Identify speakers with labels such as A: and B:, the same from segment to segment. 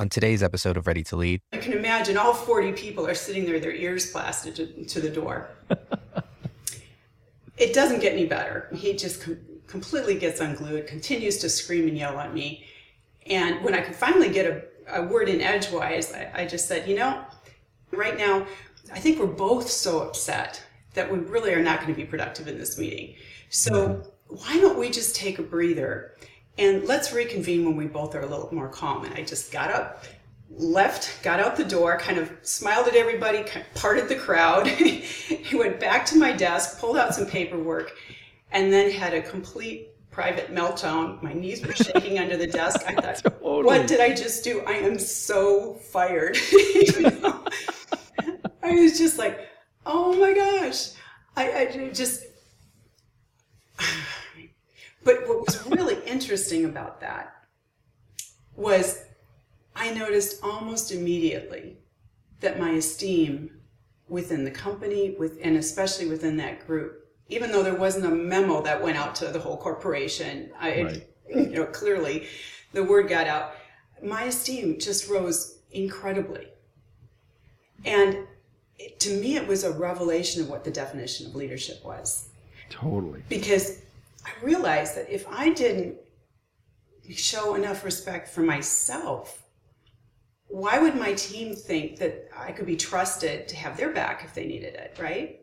A: on today's episode of Ready to Lead.
B: You can imagine all 40 people are sitting there, their ears blasted to, to the door. it doesn't get any better. He just com- completely gets unglued, continues to scream and yell at me. And when I could finally get a, a word in edgewise, I, I just said, you know, right now, I think we're both so upset that we really are not going to be productive in this meeting. So why don't we just take a breather and let's reconvene when we both are a little more calm. And I just got up, left, got out the door, kind of smiled at everybody, parted the crowd. he went back to my desk, pulled out some paperwork, and then had a complete private meltdown. My knees were shaking under the desk. I thought, totally. what did I just do? I am so fired. I was just like, oh my gosh. I, I just. But what was really interesting about that was I noticed almost immediately that my esteem within the company, with, and especially within that group, even though there wasn't a memo that went out to the whole corporation, I, right. you know, clearly the word got out. My esteem just rose incredibly. And to me, it was a revelation of what the definition of leadership was.
C: Totally.
B: Because I realized that if I didn't show enough respect for myself, why would my team think that I could be trusted to have their back if they needed it, right?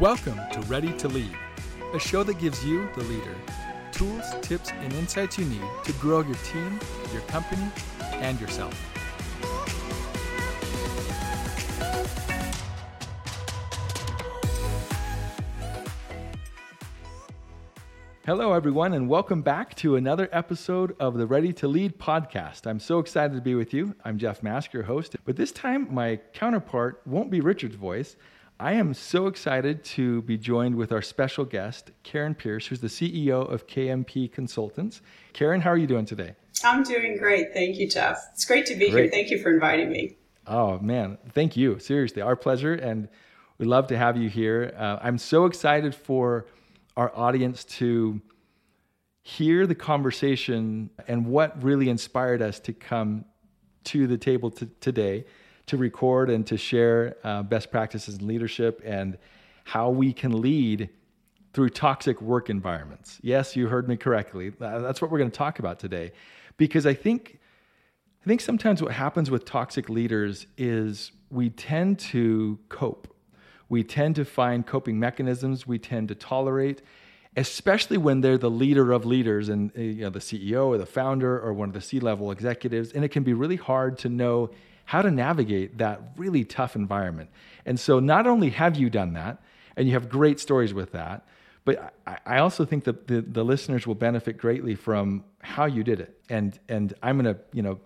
C: Welcome to Ready to Lead, a show that gives you, the leader, tools, tips, and insights you need to grow your team, your company, and yourself. Hello, everyone, and welcome back to another episode of the Ready to Lead podcast. I'm so excited to be with you. I'm Jeff Mask, your host, but this time my counterpart won't be Richard's voice. I am so excited to be joined with our special guest, Karen Pierce, who's the CEO of KMP Consultants. Karen, how are you doing today?
B: I'm doing great. Thank you, Jeff. It's great to be great. here. Thank you for inviting me.
C: Oh, man. Thank you. Seriously, our pleasure. And we love to have you here. Uh, I'm so excited for our audience to hear the conversation and what really inspired us to come to the table t- today to record and to share uh, best practices in leadership and how we can lead through toxic work environments. Yes, you heard me correctly. That's what we're going to talk about today because I think I think sometimes what happens with toxic leaders is we tend to cope we tend to find coping mechanisms we tend to tolerate, especially when they're the leader of leaders and uh, you know, the CEO or the founder or one of the C level executives. And it can be really hard to know how to navigate that really tough environment. And so, not only have you done that, and you have great stories with that, but I also think that the, the listeners will benefit greatly from how you did it. And and I'm going to you know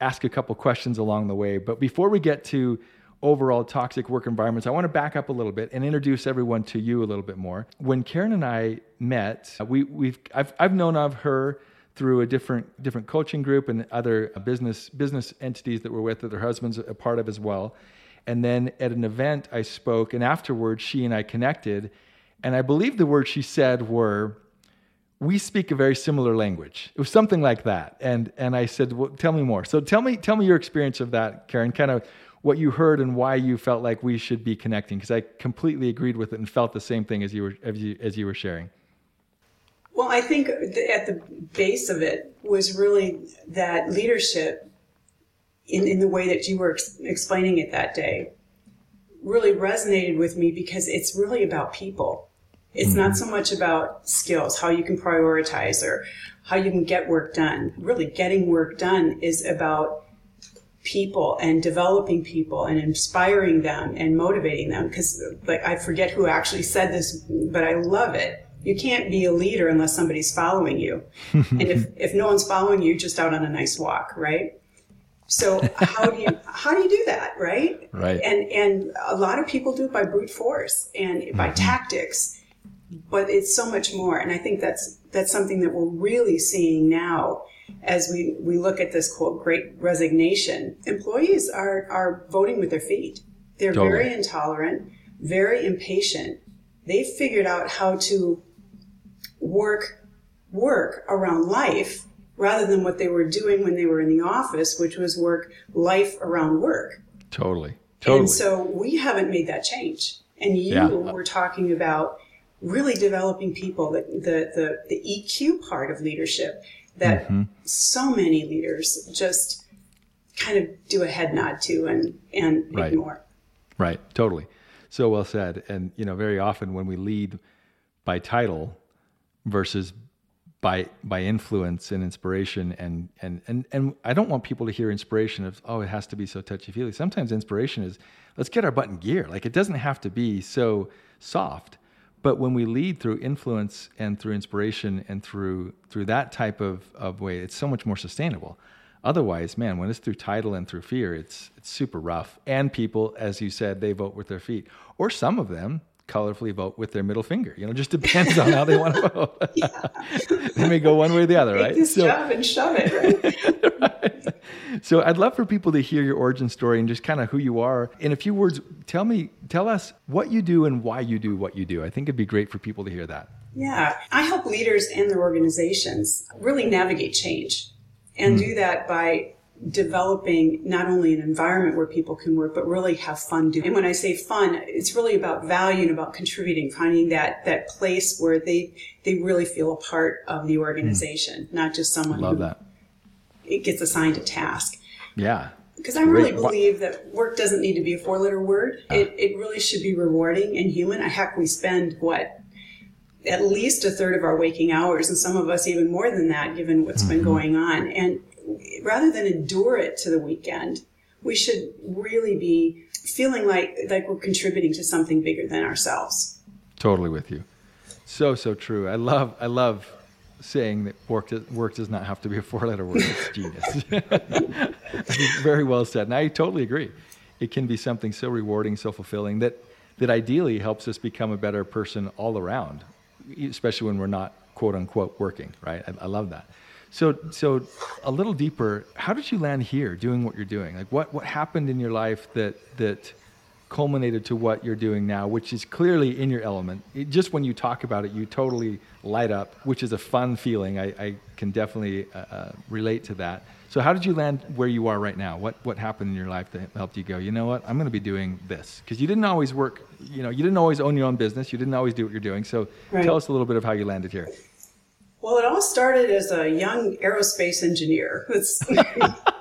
C: ask a couple questions along the way. But before we get to overall toxic work environments, I want to back up a little bit and introduce everyone to you a little bit more. When Karen and I met, uh, we, we've I've, I've known of her through a different different coaching group and other business business entities that we're with that her husband's a part of as well. And then at an event, I spoke, and afterwards, she and I connected. And I believe the words she said were, "We speak a very similar language." It was something like that. And and I said, "Well, tell me more." So tell me tell me your experience of that, Karen. Kind of what you heard and why you felt like we should be connecting because I completely agreed with it and felt the same thing as you were as you, as you were sharing.
B: Well, I think at the base of it was really that leadership in, in the way that you were ex- explaining it that day really resonated with me because it's really about people. It's mm-hmm. not so much about skills, how you can prioritize or how you can get work done. Really, getting work done is about people and developing people and inspiring them and motivating them. Because like i forget who actually said this but i love it. You can't be a leader unless somebody's following you. And if, if no one's following you just out on a nice walk right? So how do you how do you do that right?
C: Right.
B: And and a lot of people do it by brute force and by mm-hmm. tactics but it's so much more. And i think that's that's something that we're really seeing now as we, we look at this quote great resignation, employees are, are voting with their feet. They're totally. very intolerant, very impatient. They've figured out how to work work around life rather than what they were doing when they were in the office, which was work life around work.
C: Totally. Totally.
B: And so we haven't made that change. And you yeah. were talking about really developing people, the, the, the, the EQ part of leadership that mm-hmm. so many leaders just kind of do a head nod to and, and
C: right.
B: ignore.
C: Right. Totally. So well said. And, you know, very often when we lead by title versus by by influence and inspiration and and and and I don't want people to hear inspiration of oh it has to be so touchy feely. Sometimes inspiration is let's get our button gear. Like it doesn't have to be so soft. But when we lead through influence and through inspiration and through through that type of, of way, it's so much more sustainable. Otherwise, man, when it's through title and through fear, it's it's super rough. And people, as you said, they vote with their feet. Or some of them colorfully vote with their middle finger. You know, just depends on how they want to vote. they may go one way or the other, right?
B: Just so, shove and shove it, right?
C: So I'd love for people to hear your origin story and just kind of who you are. In a few words, tell me, tell us what you do and why you do what you do. I think it'd be great for people to hear that.
B: Yeah, I help leaders and their organizations really navigate change and mm. do that by developing not only an environment where people can work, but really have fun doing. And when I say fun, it's really about value and about contributing, finding that that place where they they really feel a part of the organization, mm. not just someone
C: Love
B: who
C: that.
B: It gets assigned a task.
C: Yeah.
B: Because I really believe that work doesn't need to be a four letter word. Uh. It, it really should be rewarding and human. Heck, we spend what at least a third of our waking hours, and some of us even more than that, given what's mm-hmm. been going on. And rather than endure it to the weekend, we should really be feeling like like we're contributing to something bigger than ourselves.
C: Totally with you. So so true. I love I love saying that work does, work does not have to be a four letter word. It's genius. very well said. And I totally agree. It can be something so rewarding, so fulfilling that that ideally helps us become a better person all around, especially when we're not quote unquote working. Right. I, I love that. So, so a little deeper, how did you land here doing what you're doing? Like what, what happened in your life that, that culminated to what you're doing now, which is clearly in your element. It, just when you talk about it, you totally light up, which is a fun feeling. I, I can definitely uh, uh, relate to that. So, how did you land where you are right now? What what happened in your life that helped you go? You know what? I'm going to be doing this because you didn't always work. You know, you didn't always own your own business. You didn't always do what you're doing. So, right. tell us a little bit of how you landed here.
B: Well, it all started as a young aerospace engineer.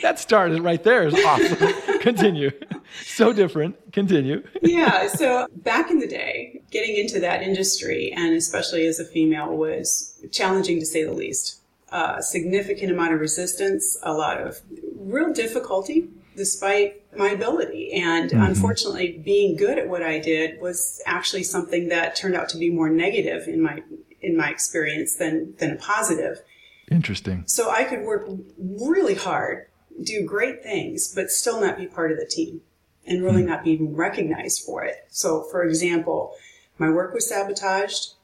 C: that started right there is awesome. Continue. So different. Continue.
B: yeah. So back in the day, getting into that industry, and especially as a female, was challenging to say the least. A uh, significant amount of resistance, a lot of real difficulty despite my ability. And mm-hmm. unfortunately, being good at what I did was actually something that turned out to be more negative in my in my experience than than a positive.
C: Interesting.
B: So I could work really hard, do great things, but still not be part of the team and really hmm. not be even recognized for it. So, for example, my work was sabotaged.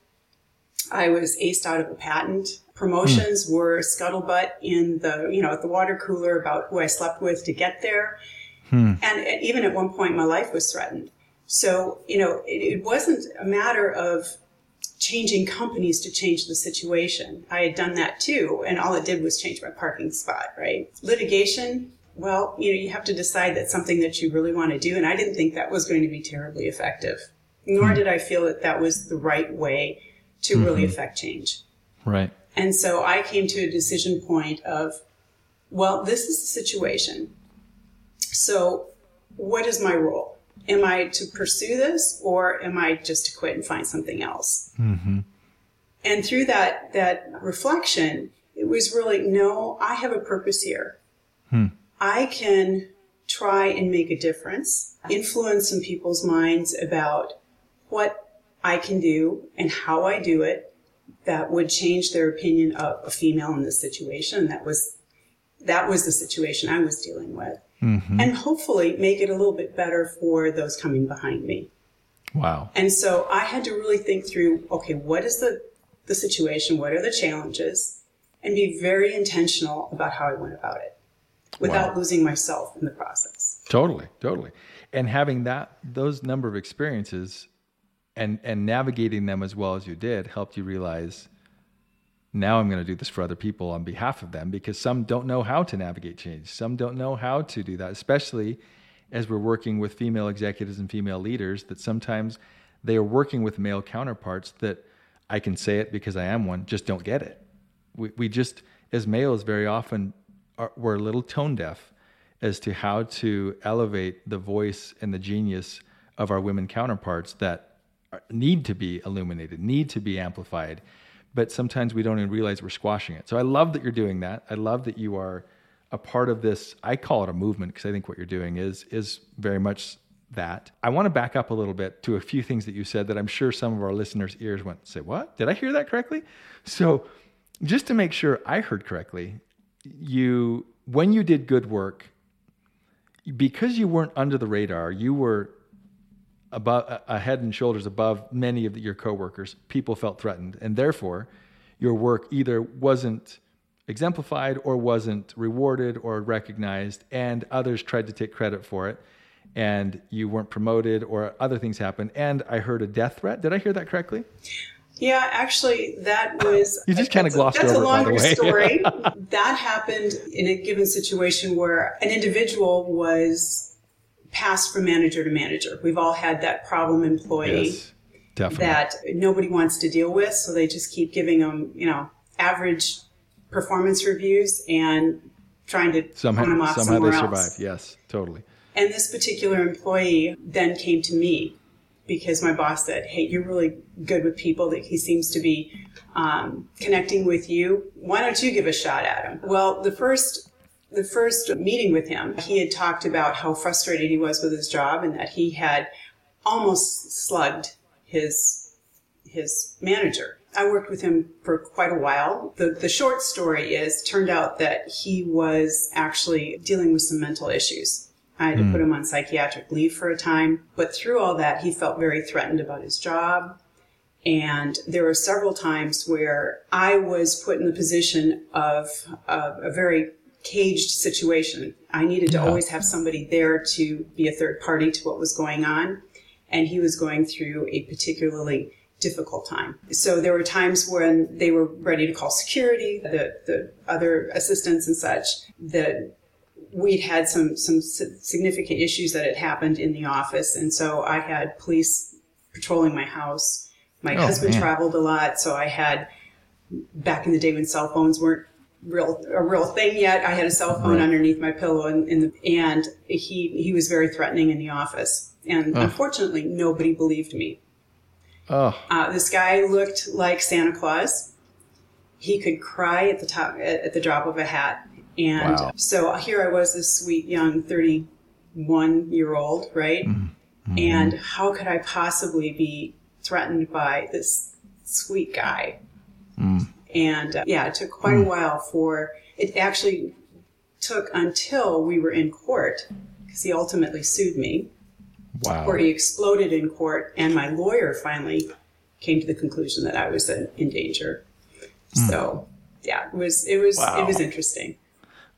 B: I was aced out of a patent. Promotions hmm. were scuttlebutt in the, you know, at the water cooler about who I slept with to get there. Hmm. And, and even at one point, my life was threatened. So, you know, it, it wasn't a matter of changing companies to change the situation. I had done that too, and all it did was change my parking spot, right? Litigation, well, you know, you have to decide that's something that you really want to do, and I didn't think that was going to be terribly effective. Nor mm-hmm. did I feel that that was the right way to mm-hmm. really affect change.
C: Right.
B: And so I came to a decision point of, well, this is the situation. So what is my role? Am I to pursue this or am I just to quit and find something else? Mm-hmm. And through that that reflection, it was really no, I have a purpose here. Hmm. I can try and make a difference, influence some people's minds about what I can do and how I do it that would change their opinion of a female in this situation. That was that was the situation I was dealing with mm-hmm. and hopefully make it a little bit better for those coming behind me.
C: Wow.
B: And so I had to really think through okay, what is the, the situation? What are the challenges? And be very intentional about how I went about it without wow. losing myself in the process.
C: Totally, totally. And having that, those number of experiences and, and navigating them as well as you did helped you realize now I'm going to do this for other people on behalf of them because some don't know how to navigate change. Some don't know how to do that, especially as we're working with female executives and female leaders, that sometimes they are working with male counterparts that I can say it because I am one, just don't get it. We, we just, as males, very often are, we're a little tone deaf as to how to elevate the voice and the genius of our women counterparts that need to be illuminated, need to be amplified. But sometimes we don't even realize we're squashing it. So I love that you're doing that. I love that you are a part of this. I call it a movement because I think what you're doing is is very much that. I want to back up a little bit to a few things that you said that I'm sure some of our listeners' ears went, say, What? Did I hear that correctly? So, just to make sure I heard correctly, you, when you did good work, because you weren't under the radar, you were above, a head and shoulders above many of your coworkers. People felt threatened, and therefore, your work either wasn't exemplified or wasn't rewarded or recognized, and others tried to take credit for it and you weren't promoted or other things happened. And I heard a death threat. Did I hear that correctly?
B: Yeah, actually, that was.
C: You just kind of glossed
B: that's
C: over.
B: That's a longer story. that happened in a given situation where an individual was passed from manager to manager. We've all had that problem employee
C: yes,
B: that nobody wants to deal with, so they just keep giving them, you know, average performance reviews and trying to
C: somehow,
B: them off
C: somehow they survive.
B: Else.
C: Yes, totally.
B: And this particular employee then came to me because my boss said, Hey, you're really good with people, that he seems to be um, connecting with you. Why don't you give a shot at him? Well, the first the first meeting with him, he had talked about how frustrated he was with his job and that he had almost slugged his his manager. I worked with him for quite a while. The, the short story is turned out that he was actually dealing with some mental issues. I had to mm. put him on psychiatric leave for a time. But through all that, he felt very threatened about his job. And there were several times where I was put in the position of a very caged situation. I needed to yeah. always have somebody there to be a third party to what was going on. And he was going through a particularly difficult time. So there were times when they were ready to call security, the, the other assistants and such, that we'd had some some significant issues that had happened in the office, and so I had police patrolling my house. My oh, husband man. traveled a lot, so I had back in the day when cell phones weren't real a real thing yet. I had a cell phone right. underneath my pillow, and the, and he he was very threatening in the office, and oh. unfortunately, nobody believed me.
C: Oh.
B: Uh, this guy looked like Santa Claus. He could cry at the top at, the drop of a hat. And wow. so here I was, this sweet young 31 year old, right? Mm-hmm. And how could I possibly be threatened by this sweet guy? Mm. And uh, yeah, it took quite a while for it actually took until we were in court because he ultimately sued me.
C: Wow.
B: Where he exploded in court, and my lawyer finally came to the conclusion that I was in danger. Mm. So yeah, it was it was wow. it was interesting.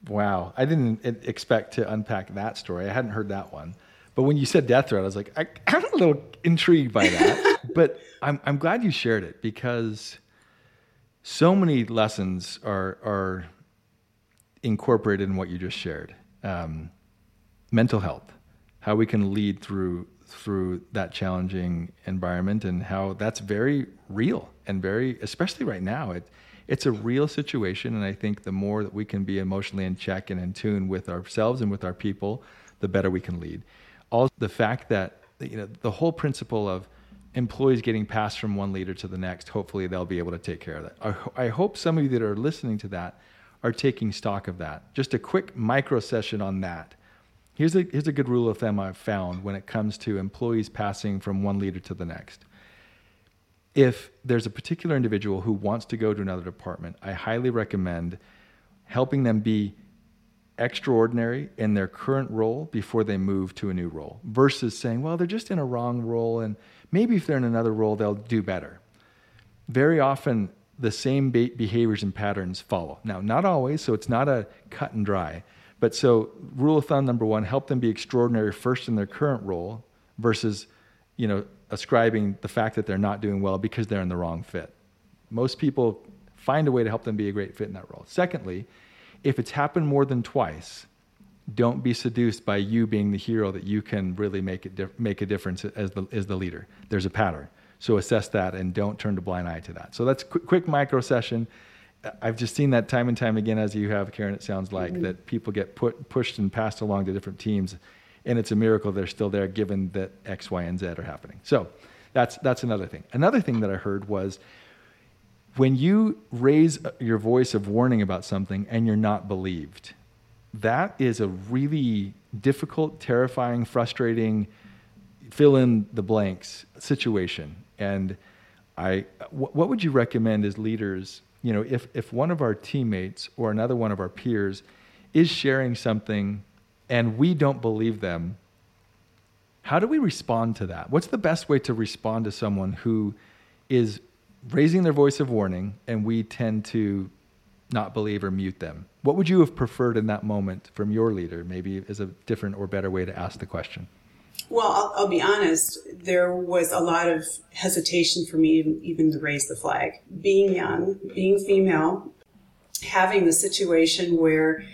C: Wow. I didn't expect to unpack that story. I hadn't heard that one. But when you said death threat, I was like, I, am a little intrigued by that. but I'm, I'm glad you shared it because so many lessons are, are incorporated in what you just shared. Um, mental health, how we can lead through through that challenging environment and how that's very real and very especially right now it it's a real situation. And I think the more that we can be emotionally in check and in tune with ourselves and with our people, the better we can lead. Also, the fact that you know the whole principle of employees getting passed from one leader to the next, hopefully they'll be able to take care of that. I, I hope some of you that are listening to that are taking stock of that. Just a quick micro session on that. Here's a, here's a good rule of thumb I've found when it comes to employees passing from one leader to the next if there's a particular individual who wants to go to another department, I highly recommend helping them be extraordinary in their current role before they move to a new role versus saying, well, they're just in a wrong role and maybe if they're in another role, they'll do better. Very often, the same behaviors and patterns follow. Now, not always, so it's not a cut and dry. But so, rule of thumb number one help them be extraordinary first in their current role versus, you know, ascribing the fact that they're not doing well because they're in the wrong fit. Most people find a way to help them be a great fit in that role. Secondly, if it's happened more than twice, don't be seduced by you being the hero that you can really make it dif- make a difference as the as the leader. There's a pattern. So assess that and don't turn a blind eye to that. So that's quick, quick micro session. I've just seen that time and time again, as you have, Karen. It sounds like mm-hmm. that people get put, pushed and passed along to different teams, and it's a miracle they're still there, given that X, Y, and Z are happening. So that's that's another thing. Another thing that I heard was when you raise your voice of warning about something and you're not believed, that is a really difficult, terrifying, frustrating, fill in the blanks situation. And I, what would you recommend as leaders you know, if, if one of our teammates or another one of our peers is sharing something and we don't believe them, how do we respond to that? What's the best way to respond to someone who is raising their voice of warning and we tend to not believe or mute them? What would you have preferred in that moment from your leader? Maybe is a different or better way to ask the question.
B: Well, I'll, I'll, be honest. There was a lot of hesitation for me even, even to raise the flag. Being young, being female, having the situation where,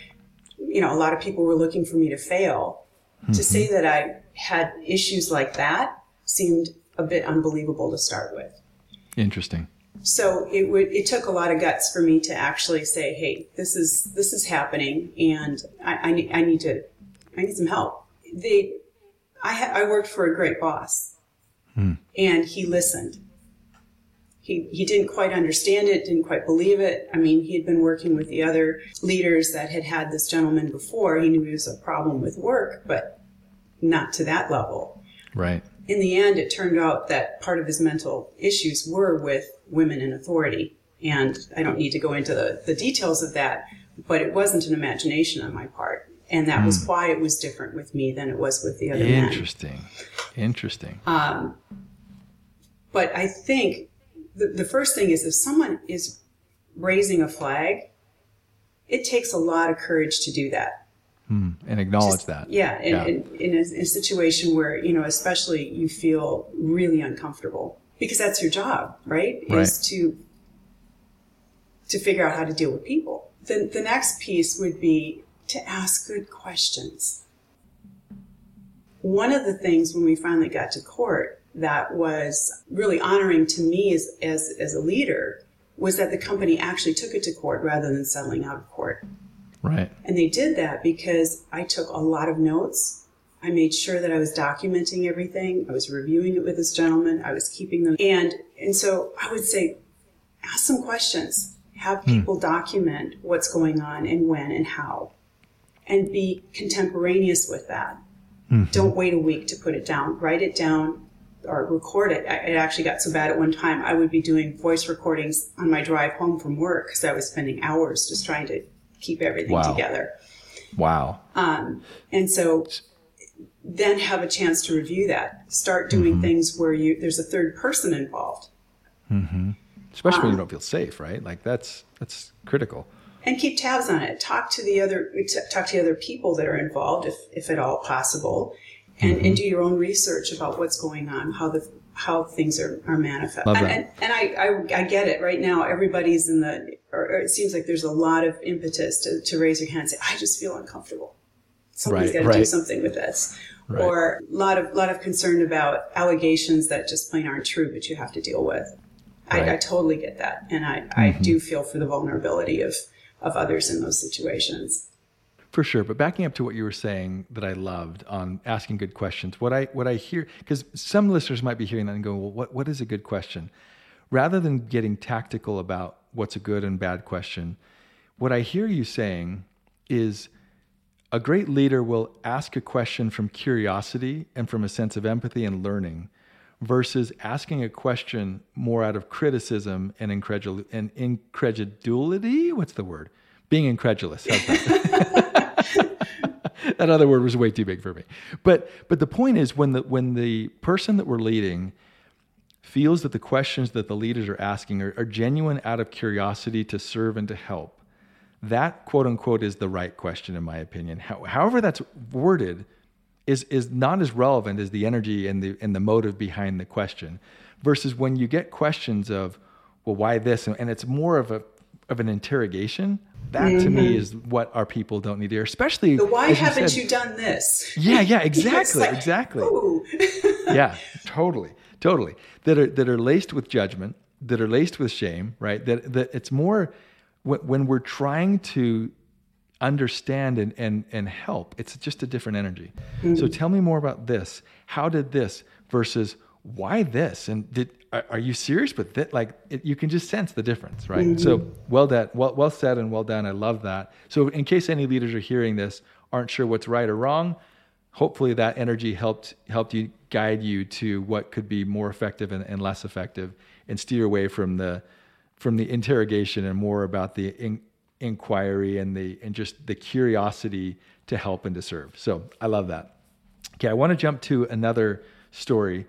B: you know, a lot of people were looking for me to fail. Mm-hmm. To say that I had issues like that seemed a bit unbelievable to start with.
C: Interesting.
B: So it would it took a lot of guts for me to actually say, "Hey, this is this is happening, and I, I need I need to I need some help." They I, ha- I worked for a great boss, hmm. and he listened. He, he didn't quite understand it, didn't quite believe it. I mean, he had been working with the other leaders that had had this gentleman before. He knew it was a problem with work, but not to that level.
C: Right.
B: In the end, it turned out that part of his mental issues were with women in authority. And I don't need to go into the, the details of that, but it wasn't an imagination on my part and that mm. was hmm. why it was different with me than it was with the other
C: Interesting.
B: Men.
C: Interesting. Um,
B: but I think the, the first thing is if someone is raising a flag, it takes a lot of courage to do that.
C: Mm, and acknowledge Just, that.
B: Yeah, in, yeah. in, in, a, in, a, situation where, you know, especially you feel really uncomfortable because that's your job, right?
C: right.
B: Is to to figure out how to deal with people. The, the next piece would be to ask good questions. One of the things when we finally got to court that was really honoring to me as, as, as a leader was that the company actually took it to court rather than settling out of court.
C: Right.
B: And they did that because I took a lot of notes. I made sure that I was documenting everything. I was reviewing it with this gentleman. I was keeping them. And, and so I would say, ask some questions. Have hmm. people hmm. document what's going on and when and how and be contemporaneous with that. Mm-hmm. Don't wait a week to put it down. Write it down or record it. It actually got so bad at one time I would be doing voice recordings on my drive home from work because I was spending hours just trying to keep everything wow. together.
C: Wow. Um,
B: and so then have a chance to review that. Start doing mm-hmm. things where you there's a third person involved.
C: Mm-hmm. Especially um, when you um, don't feel safe, right? Like that's that's critical
B: and keep tabs on it. Talk to the other, talk to the other people that are involved, if, if at all possible, and, mm-hmm. and do your own research about what's going on, how the how things are, are manifest. And, and, and I, I, I, get it. Right now, everybody's in the, or, or, it seems like there's a lot of impetus to, to raise your hand and say, I just feel uncomfortable. Somebody's right, got to right. do something with this. Right. Or a lot of, lot of concern about allegations that just plain aren't true, but you have to deal with. I, I, totally get that. And I, mm-hmm. I do feel for the vulnerability of, of others in those situations.
C: For sure, but backing up to what you were saying that I loved on asking good questions, what I what I hear because some listeners might be hearing that and going, well, what what is a good question? Rather than getting tactical about what's a good and bad question, what I hear you saying is a great leader will ask a question from curiosity and from a sense of empathy and learning versus asking a question more out of criticism and, incredul- and incredulity. What's the word? Being incredulous. that? that other word was way too big for me. But but the point is when the when the person that we're leading feels that the questions that the leaders are asking are, are genuine out of curiosity to serve and to help, that quote unquote is the right question in my opinion. How, however that's worded is is not as relevant as the energy and the and the motive behind the question versus when you get questions of well why this and it's more of a of an interrogation, that mm-hmm. to me mm-hmm. is what our people don't need to hear, especially
B: the why haven't you, said, you, done this?
C: Yeah, yeah, exactly, like, exactly. yeah, totally, totally. That are that are laced with judgment, that are laced with shame, right? That that it's more when, when we're trying to understand and, and, and help, it's just a different energy. Mm-hmm. So tell me more about this. How did this versus why this? And did are, are you serious? But that like it, you can just sense the difference, right? Mm-hmm. So well done, well well said, and well done. I love that. So in case any leaders are hearing this, aren't sure what's right or wrong, hopefully that energy helped helped you guide you to what could be more effective and, and less effective, and steer away from the from the interrogation and more about the in, inquiry and the and just the curiosity to help and to serve. So I love that. Okay, I want to jump to another story.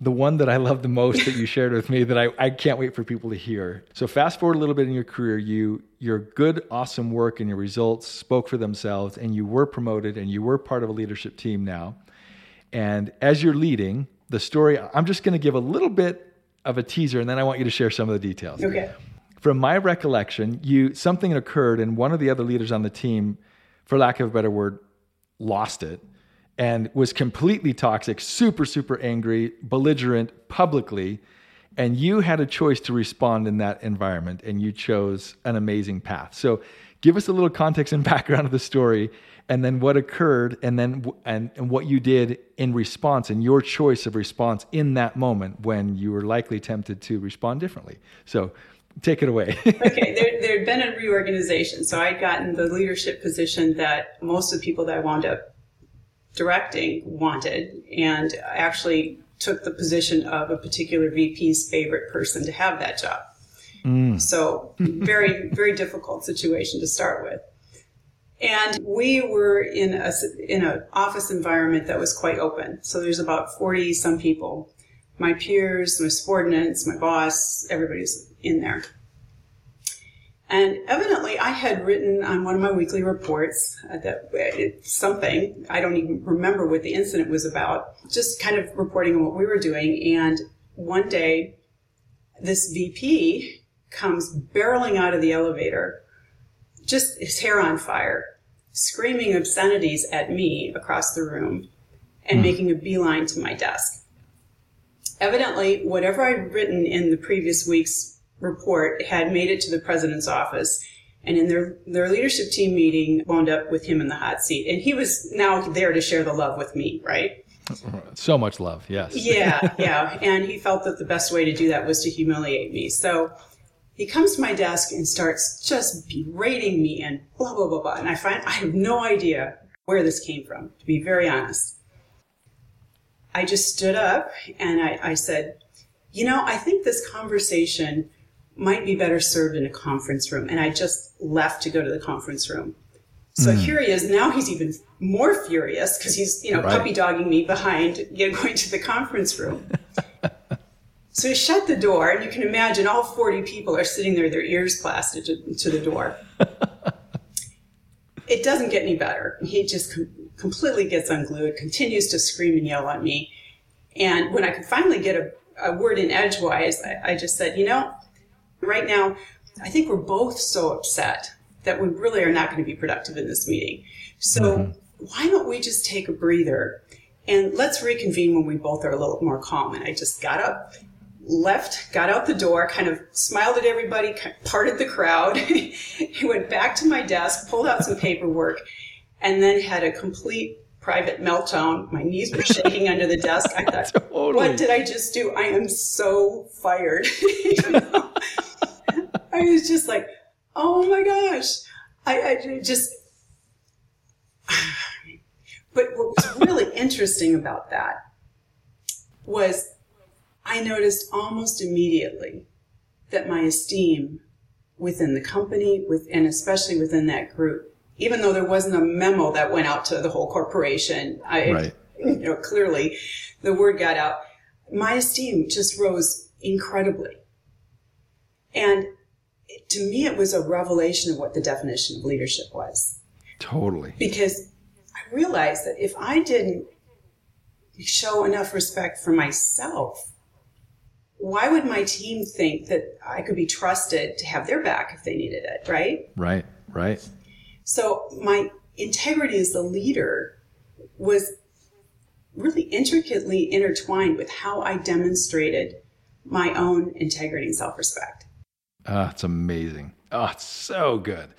C: The one that I love the most that you shared with me that I, I can't wait for people to hear. So fast forward a little bit in your career, you your good, awesome work and your results spoke for themselves, and you were promoted and you were part of a leadership team now. And as you're leading, the story, I'm just going to give a little bit of a teaser, and then I want you to share some of the details.
B: Okay
C: from my recollection, you something occurred, and one of the other leaders on the team, for lack of a better word, lost it and was completely toxic, super, super angry, belligerent publicly. And you had a choice to respond in that environment, and you chose an amazing path. So, give us a little context and background of the story, and then what occurred, and then and, and what you did in response, and your choice of response in that moment when you were likely tempted to respond differently. So, take it away.
B: okay, there, there had been a reorganization. So I'd gotten the leadership position that most of the people that I wound up directing wanted, and actually took the position of a particular VP's favorite person to have that job. Mm. So very, very difficult situation to start with. And we were in a in an office environment that was quite open. So there's about 40 some people. My peers, my subordinates, my boss, everybody's in there. And evidently, I had written on one of my weekly reports uh, that something, I don't even remember what the incident was about, just kind of reporting on what we were doing. And one day, this VP comes barreling out of the elevator, just his hair on fire, screaming obscenities at me across the room and mm. making a beeline to my desk. Evidently, whatever I'd written in the previous week's report had made it to the president's office. And in their their leadership team meeting wound up with him in the hot seat. And he was now there to share the love with me right?
C: So much love yes.
B: Yeah yeah. And he felt that the best way to do that was to humiliate me. So he comes to my desk and starts just berating me and blah blah blah blah. And i find i have no idea where this came from to be very honest. I just stood up and i, I said you know i think this conversation might be better served in a conference room. And I just left to go to the conference room. So mm. here he is. Now he's even more furious because he's, you know, right. puppy dogging me behind you know, going to the conference room. so he shut the door, and you can imagine all 40 people are sitting there, their ears plastered to, to the door. it doesn't get any better. He just com- completely gets unglued, continues to scream and yell at me. And when I could finally get a, a word in edgewise, I, I just said, you know, Right now, I think we're both so upset that we really are not going to be productive in this meeting. So mm-hmm. why don't we just take a breather and let's reconvene when we both are a little more calm? And I just got up, left, got out the door, kind of smiled at everybody, parted the crowd, went back to my desk, pulled out some paperwork, and then had a complete private meltdown. My knees were shaking under the desk. I thought, totally. what did I just do? I am so fired. I was just like, oh my gosh. I, I just, but what was really interesting about that was I noticed almost immediately that my esteem within the company, with, and especially within that group, even though there wasn't a memo that went out to the whole corporation, I, right. you know, clearly the word got out. My esteem just rose incredibly. And to me, it was a revelation of what the definition of leadership was.
C: Totally.
B: Because I realized that if I didn't show enough respect for myself, why would my team think that I could be trusted to have their back if they needed it, right?
C: Right, right.
B: So my integrity as the leader was really intricately intertwined with how I demonstrated my own integrity and self-respect.
C: Oh, it's amazing. Oh, it's so good.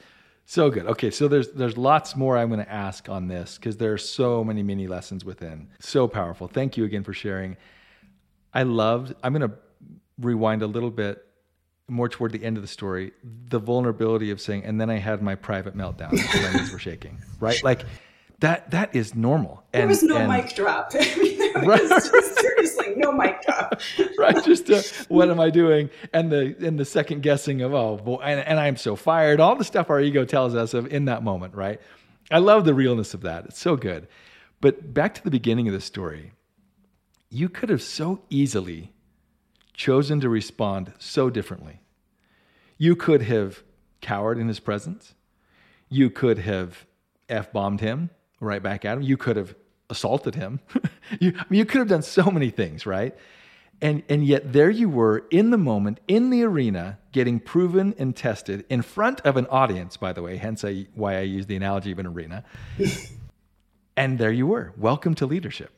C: So good. Okay, so there's there's lots more I'm going to ask on this because there are so many mini lessons within. So powerful. Thank you again for sharing. I loved. I'm going to rewind a little bit more toward the end of the story. The vulnerability of saying, and then I had my private meltdown. my knees were shaking. Right, like that. That is normal.
B: And, there was no
C: and,
B: mic drop. I mean, right. just, seriously no mic drop.
C: right, just uh, what am I doing? And the and the second guessing of oh, boy, and, and I'm so fired. All the stuff our ego tells us of in that moment. Right. I love the realness of that. It's so good. But back to the beginning of the story you could have so easily chosen to respond so differently. You could have cowered in his presence. You could have F bombed him right back at him. You could have assaulted him. you, I mean, you could have done so many things, right? And, and yet there you were in the moment, in the arena, getting proven and tested in front of an audience, by the way, hence I, why I use the analogy of an arena. and there you were. Welcome to leadership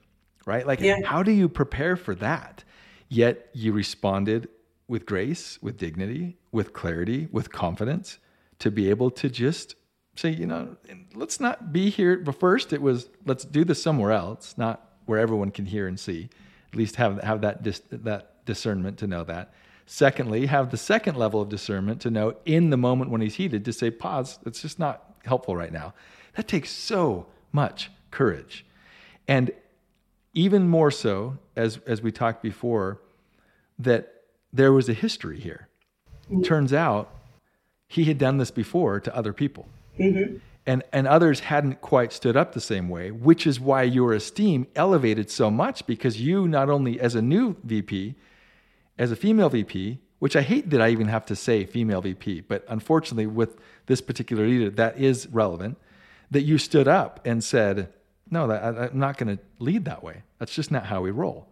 C: right? Like, yeah. how do you prepare for that? Yet you responded with grace, with dignity, with clarity, with confidence to be able to just say, you know, let's not be here. But first, it was let's do this somewhere else, not where everyone can hear and see. At least have have that dis- that discernment to know that. Secondly, have the second level of discernment to know in the moment when he's heated to say, pause. It's just not helpful right now. That takes so much courage. And even more so, as, as we talked before, that there was a history here. Turns out he had done this before to other people. Mm-hmm. And, and others hadn't quite stood up the same way, which is why your esteem elevated so much because you, not only as a new VP, as a female VP, which I hate that I even have to say female VP, but unfortunately, with this particular leader, that is relevant, that you stood up and said, no, that, I, I'm not going to lead that way. That's just not how we roll.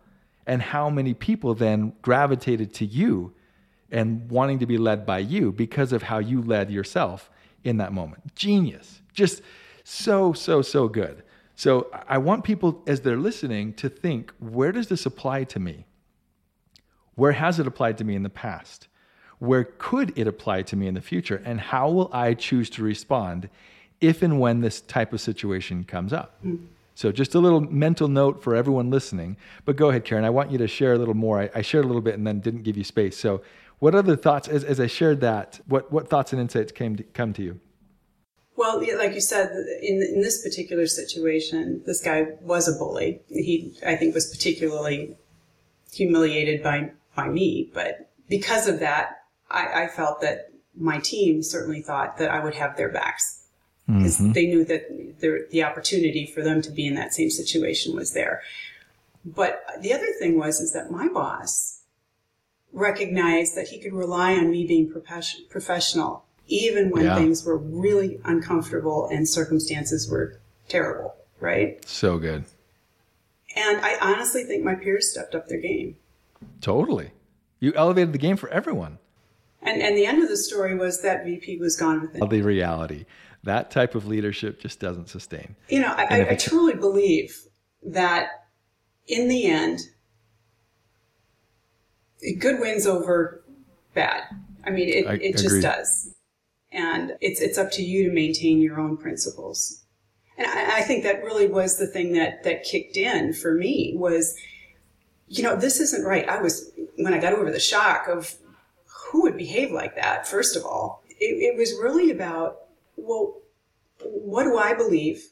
C: And how many people then gravitated to you and wanting to be led by you because of how you led yourself in that moment. Genius. Just so, so, so good. So I want people, as they're listening, to think where does this apply to me? Where has it applied to me in the past? Where could it apply to me in the future? And how will I choose to respond if and when this type of situation comes up. Mm. So, just a little mental note for everyone listening. But go ahead, Karen. I want you to share a little more. I, I shared a little bit and then didn't give you space. So, what other thoughts, as, as I shared that, what, what thoughts and insights came to, come to you?
B: Well, yeah, like you said, in, in this particular situation, this guy was a bully. He, I think, was particularly humiliated by, by me. But because of that, I, I felt that my team certainly thought that I would have their backs because mm-hmm. they knew that the, the opportunity for them to be in that same situation was there. But the other thing was is that my boss recognized that he could rely on me being professional even when yeah. things were really uncomfortable and circumstances were terrible, right?
C: So good.
B: And I honestly think my peers stepped up their game.
C: Totally. You elevated the game for everyone.
B: And and the end of the story was that VP was gone within
C: the reality that type of leadership just doesn't sustain.
B: You know, I, I, I truly believe that in the end, good wins over bad. I mean, it, I, it just does. And it's, it's up to you to maintain your own principles. And I, I think that really was the thing that, that kicked in for me was, you know, this isn't right. I was, when I got over the shock of who would behave like that, first of all, it, it was really about well, what do I believe?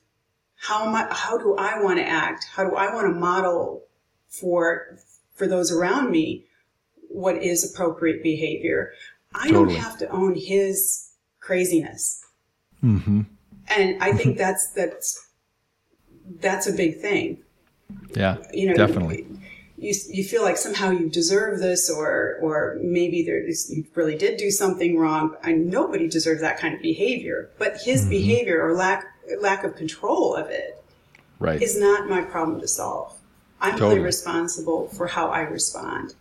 B: How am I, how do I want to act? How do I want to model for, for those around me what is appropriate behavior? I totally. don't have to own his craziness. Mm-hmm. And I think that's, that's, that's a big thing.
C: Yeah, you know, definitely
B: you, you feel like somehow you deserve this or or maybe there is, you really did do something wrong. I nobody deserves that kind of behavior, but his mm-hmm. behavior or lack lack of control of it
C: right.
B: is not my problem to solve. I'm totally. really responsible for how I respond.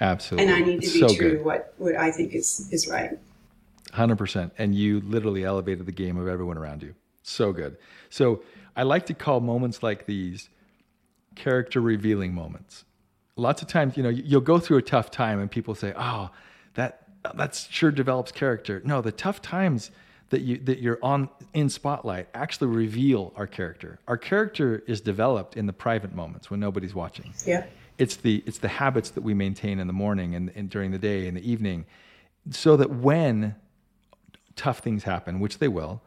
C: Absolutely.
B: And I need to be
C: so
B: true
C: good.
B: to what, what I think is, is right.
C: 100%. And you literally elevated the game of everyone around you. So good. So I like to call moments like these character revealing moments. Lots of times, you know, you'll go through a tough time and people say, "Oh, that that sure develops character." No, the tough times that you that you're on in spotlight actually reveal our character. Our character is developed in the private moments when nobody's watching.
B: Yeah.
C: It's the it's the habits that we maintain in the morning and, and during the day and the evening, so that when tough things happen, which they will,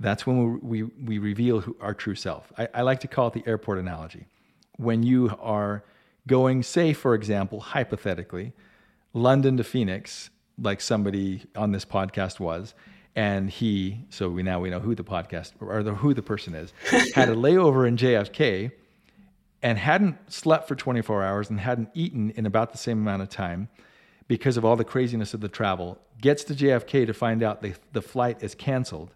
C: that's when we, we, we reveal who, our true self. I, I like to call it the airport analogy. When you are going, say, for example, hypothetically, London to Phoenix, like somebody on this podcast was, and he, so we now we know who the podcast or the, who the person is, had a layover in JFK and hadn't slept for 24 hours and hadn't eaten in about the same amount of time because of all the craziness of the travel, gets to JFK to find out the, the flight is canceled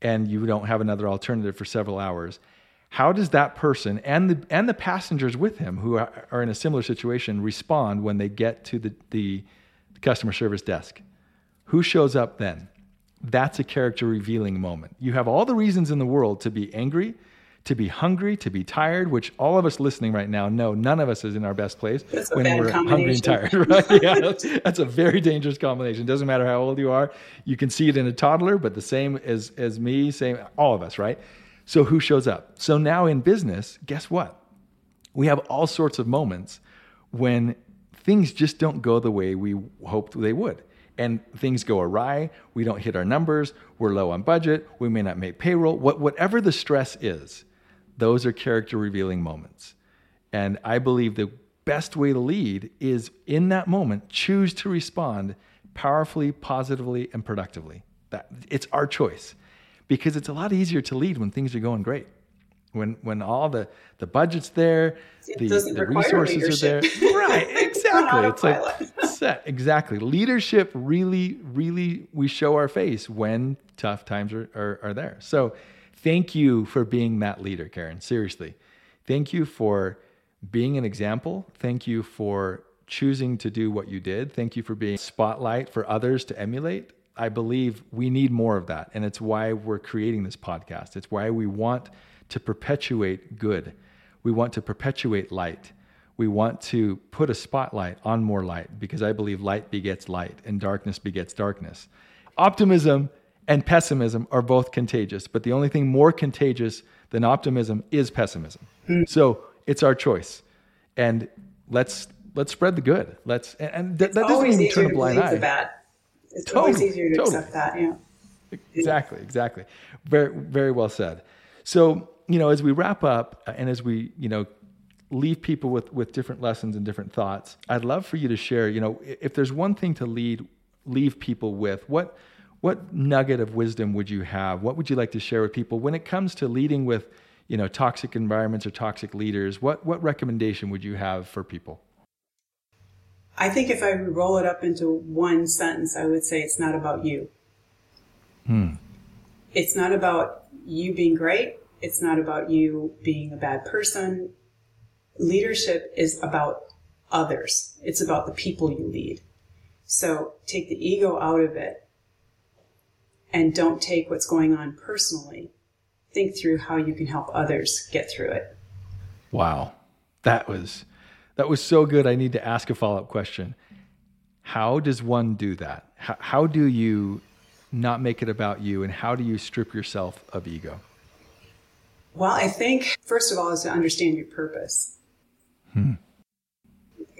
C: and you don't have another alternative for several hours. How does that person and the and the passengers with him who are, are in a similar situation respond when they get to the, the customer service desk? Who shows up then? That's a character revealing moment. You have all the reasons in the world to be angry, to be hungry, to be tired, which all of us listening right now know none of us is in our best place
B: That's
C: when we're hungry and tired. Right? Yeah, that's, that's a very dangerous combination. It Doesn't matter how old you are. You can see it in a toddler, but the same as as me, same all of us, right? So who shows up? So now in business, guess what? We have all sorts of moments when things just don't go the way we hoped they would. And things go awry, we don't hit our numbers, we're low on budget, we may not make payroll. What, whatever the stress is, those are character revealing moments. And I believe the best way to lead is in that moment, choose to respond powerfully, positively, and productively. That, it's our choice because it's a lot easier to lead when things are going great. When, when all the, the budget's there,
B: It
C: the, the resources are there. Right, exactly. it's like set. Exactly. Leadership really, really, we show our face when tough times are, are, are there. So thank you for being that leader, Karen. Seriously. Thank you for being an example. Thank you for choosing to do what you did. Thank you for being spotlight for others to emulate. I believe we need more of that. And it's why we're creating this podcast. It's why we want to perpetuate good. We want to perpetuate light. We want to put a spotlight on more light because I believe light begets light and darkness begets darkness. Optimism and pessimism are both contagious, but the only thing more contagious than optimism is pessimism. So it's our choice. And let's let's spread the good. Let's and, and that, that doesn't
B: always
C: even turn a blind eye.
B: bad. It's always
C: Totally,
B: easier to
C: totally.
B: accept that. Yeah.
C: Exactly, exactly. Very, very well said. So, you know, as we wrap up uh, and as we, you know, leave people with, with different lessons and different thoughts, I'd love for you to share, you know, if there's one thing to lead, leave people with, what, what nugget of wisdom would you have? What would you like to share with people when it comes to leading with, you know, toxic environments or toxic leaders? What, what recommendation would you have for people?
B: I think if I roll it up into one sentence, I would say it's not about you. Hmm. It's not about you being great. It's not about you being a bad person. Leadership is about others. It's about the people you lead. So take the ego out of it and don't take what's going on personally. Think through how you can help others get through it.
C: Wow. That was that was so good. I need to ask a follow-up question. How does one do that? How, how do you not make it about you and how do you strip yourself of ego?
B: Well, I think first of all is to understand your purpose. Hmm.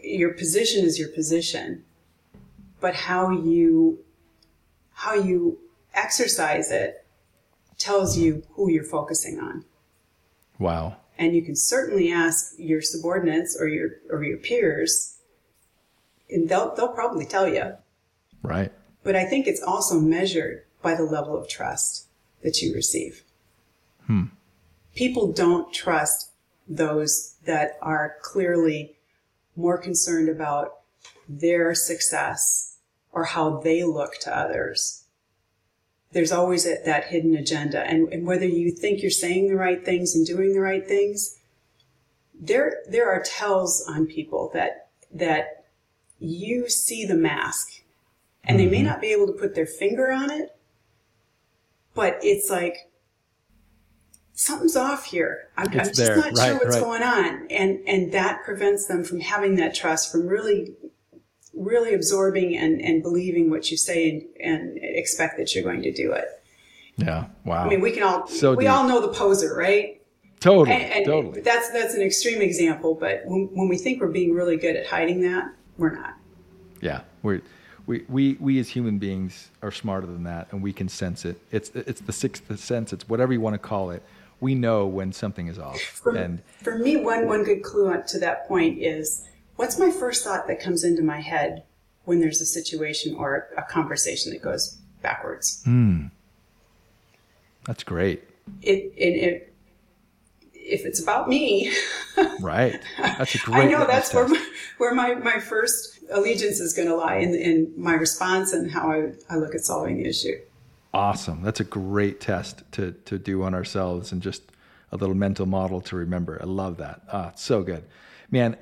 B: Your position is your position, but how you how you exercise it tells you who you're focusing on.
C: Wow.
B: And you can certainly ask your subordinates or your or your peers, and they'll they'll probably tell you.
C: Right.
B: But I think it's also measured by the level of trust that you receive. Hmm. People don't trust those that are clearly more concerned about their success or how they look to others. There's always a, that hidden agenda. And, and whether you think you're saying the right things and doing the right things, there, there are tells on people that, that you see the mask and they may mm-hmm. not be able to put their finger on it, but it's like something's off here. I'm, I'm just
C: there.
B: not sure what's
C: right.
B: going on, and and that prevents them from having that trust, from really, really absorbing and and believing what you say and, and expect that you're going to do it.
C: Yeah. Wow.
B: I mean, we can all
C: So
B: we
C: deep.
B: all know the poser, right?
C: totally.
B: And, and
C: totally.
B: that's that's an extreme example, but when, when we think we're being really good at hiding that, we're not.
C: Yeah, we're, we we we as human beings are smarter than that, and we can sense it. It's it's the sixth sense. It's whatever you want to call it. We know when something is off,
B: For,
C: and
B: for me, one, one good clue to that point is what's my first thought that comes into my head when there's a situation or a conversation that goes backwards?
C: that's great.
B: It, it, it, if it's about me,
C: Right? That's a great.
B: I know that's where my, where my, my first allegiance is going to lie in, in my response and how I, I look at solving the issue.
C: Awesome. That's a great test to to do on ourselves and just a little mental model to remember. I love that. Ah, it's so good. Man,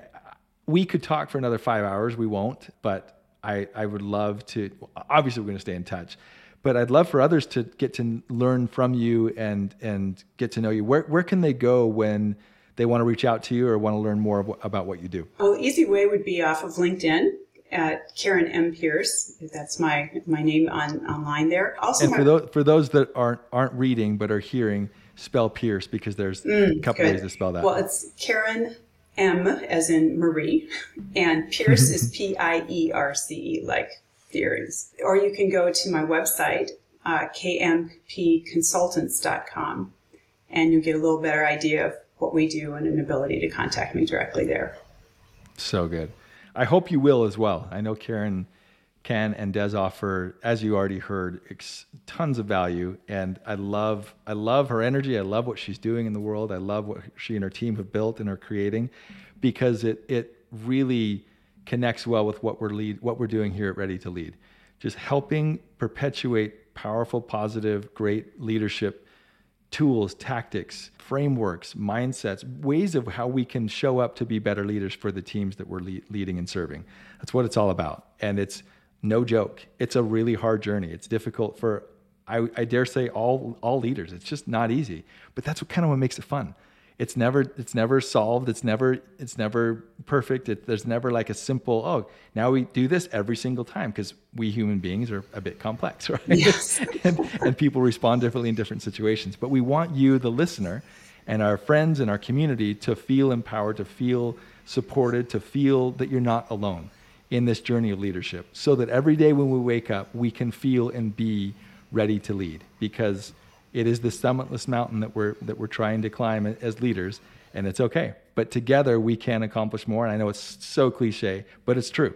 C: we could talk for another 5 hours. We won't, but I I would love to obviously we're going to stay in touch. But I'd love for others to get to learn from you and and get to know you. Where where can they go when they want to reach out to you or want to learn more about what you do?
B: Well, the easy way would be off of LinkedIn at Karen M. Pierce. That's my, my name on online there. Also,
C: And
B: my,
C: for those for those that aren't aren't reading but are hearing, spell Pierce because there's mm, a couple
B: Good.
C: ways to spell that.
B: Well, it's Karen M, as in Marie, and Pierce is P I E R C E, like the earrings. Or you can go to my website, uh, kmpconsultants.com, and you'll get a little better idea of what we do and an ability to contact me directly there.
C: So good. I hope you will as well. I know Karen can and does offer, as you already heard, ex- tons of value. And I love, I love her energy. I love what she's doing in the world. I love what she and her team have built and are creating, because it it really connects well with what we're lead, what we're doing here at Ready to Lead, just helping perpetuate powerful, positive, great leadership tools, tactics, frameworks, mindsets, ways of how we can show up to be better leaders for the teams that we're le- leading and serving. That's what it's all about. And it's no joke. It's a really hard journey. It's difficult for I, I dare say all all leaders. It's just not easy. But that's what kind of what makes it fun. It's never it's never solved. It's never it's never perfect. It, there's never like a simple oh now we do this every single time because we human beings are a bit complex, right?
B: Yes.
C: and, and people respond differently in different situations. But we want you, the listener, and our friends and our community to feel empowered, to feel supported, to feel that you're not alone in this journey of leadership. So that every day when we wake up, we can feel and be ready to lead because it is the summitless mountain that we're that we're trying to climb as leaders and it's okay. But together we can accomplish more and I know it's so cliche, but it's true.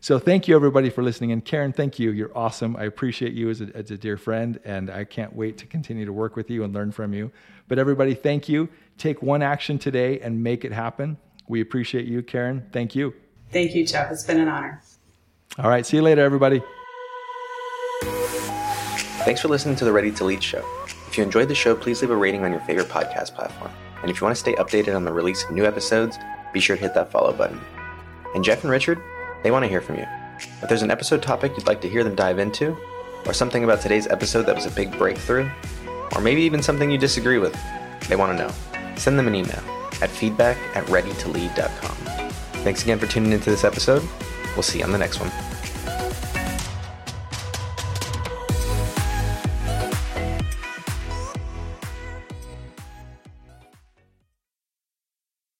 C: So thank you everybody for listening. And Karen, thank you. You're awesome. I appreciate you as a, as a dear friend, and I can't wait to continue to work with you and learn from you. But everybody, thank you. Take one action today and make it happen. We appreciate you, Karen. Thank you.
B: Thank you, Jeff. It's been an honor.
C: All right. See you later, everybody.
A: Thanks for listening to the Ready to Lead show. If you enjoyed the show, please leave a rating on your favorite podcast platform. And if you want to stay updated on the release of new episodes, be sure to hit that follow button. And Jeff and Richard, they want to hear from you. If there's an episode topic you'd like to hear them dive into, or something about today's episode that was a big breakthrough, or maybe even something you disagree with, they want to know. Send them an email at feedback at readytolead.com. Thanks again for tuning into this episode. We'll see you on the next one.